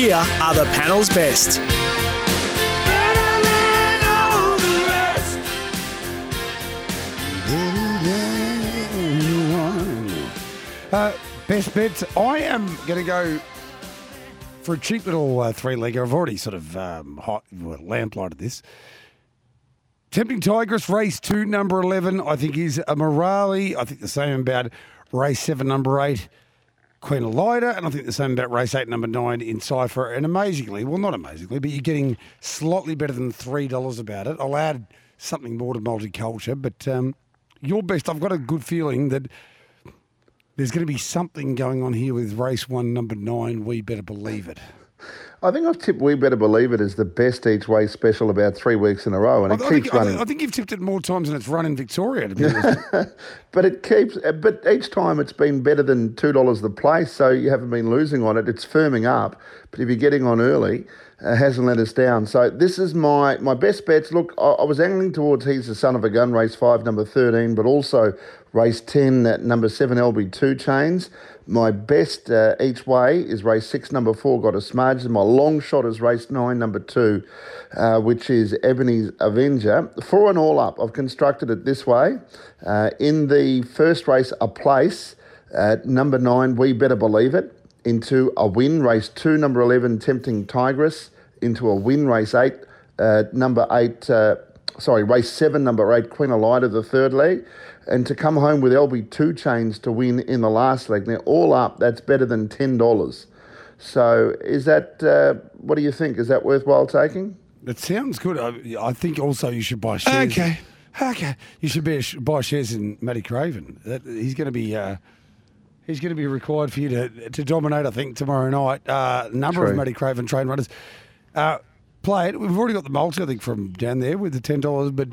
Here are the panel's best. Uh, best bets. I am going to go for a cheap little uh, three legger. I've already sort of um, hot, well, lamplighted this. Tempting Tigress, race two, number 11, I think is a Morale. I think the same about race seven, number eight, Queen Elida. And I think the same about race eight, number nine, in Cypher. And amazingly, well, not amazingly, but you're getting slightly better than $3 about it. I'll add something more to multiculture, but um, your best, I've got a good feeling that there's going to be something going on here with race one, number nine. We better believe it. I think I've tipped We Better Believe It as the best each way special about three weeks in a row, and I, it I keeps think, running. think- I think you've tipped it more times than it's run in Victoria. To be honest. But it keeps, uh, but each time it's been better than two dollars the place, so you haven't been losing on it. It's firming up, but if you're getting on early, uh, hasn't let us down. So this is my my best bets. Look, I, I was angling towards he's the son of a gun, race five, number thirteen, but also race ten, that number seven LB two chains. My best uh, each way is race six, number four, got a smudge. And my long shot is race nine, number two, uh, which is Ebony's Avenger. For and all up, I've constructed it this way. Uh, in the first race, a place, At number nine, We Better Believe It, into a win, race two, number 11, Tempting Tigress, into a win, race eight, uh, number eight, uh, sorry, race seven, number eight, Queen Elida, the third leg, and to come home with LB two chains to win in the last leg. Now, all up, that's better than $10. So, is that, uh, what do you think? Is that worthwhile taking? It sounds good. I, I think also you should buy shares. Okay. Okay. You should be, buy shares in Matty Craven. That, he's going to be. He's going to be required for you to, to dominate, I think, tomorrow night. Uh, number of True. Matty Craven train runners. Uh, play it. We've already got the multi, I think, from down there with the $10, but